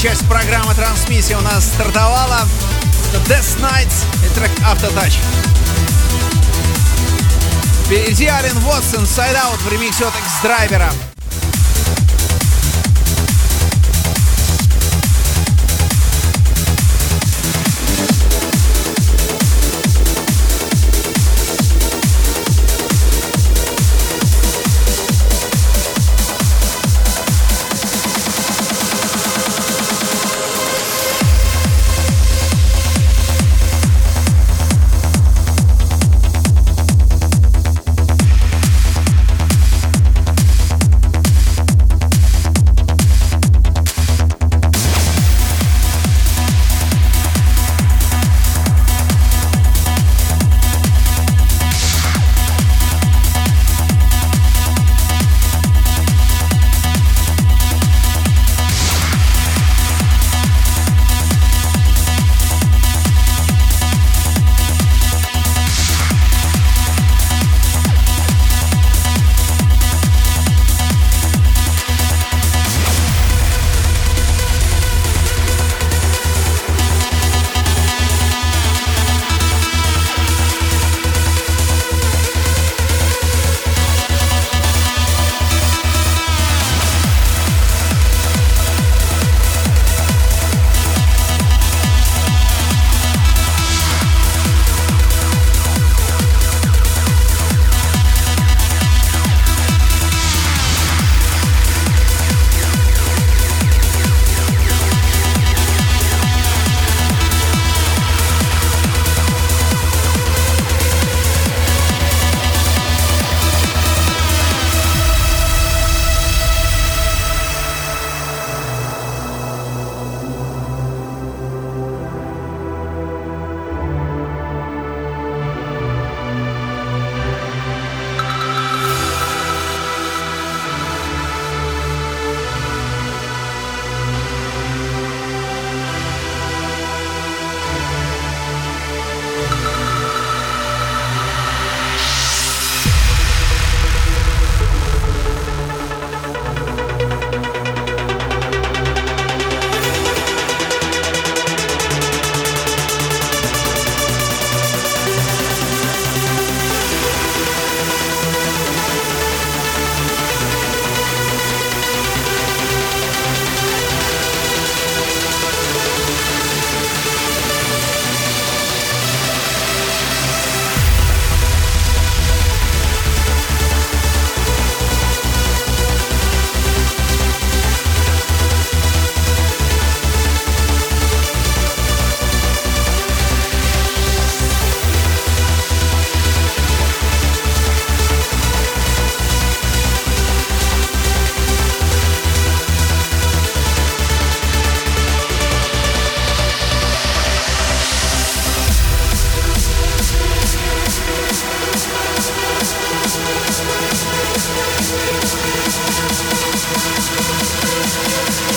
часть программы трансмиссии у нас стартовала. Это Death Nights и трек Автотач. Впереди Ален Вотсон, Side Out в ремиксе от X-Драйвера. Thank you.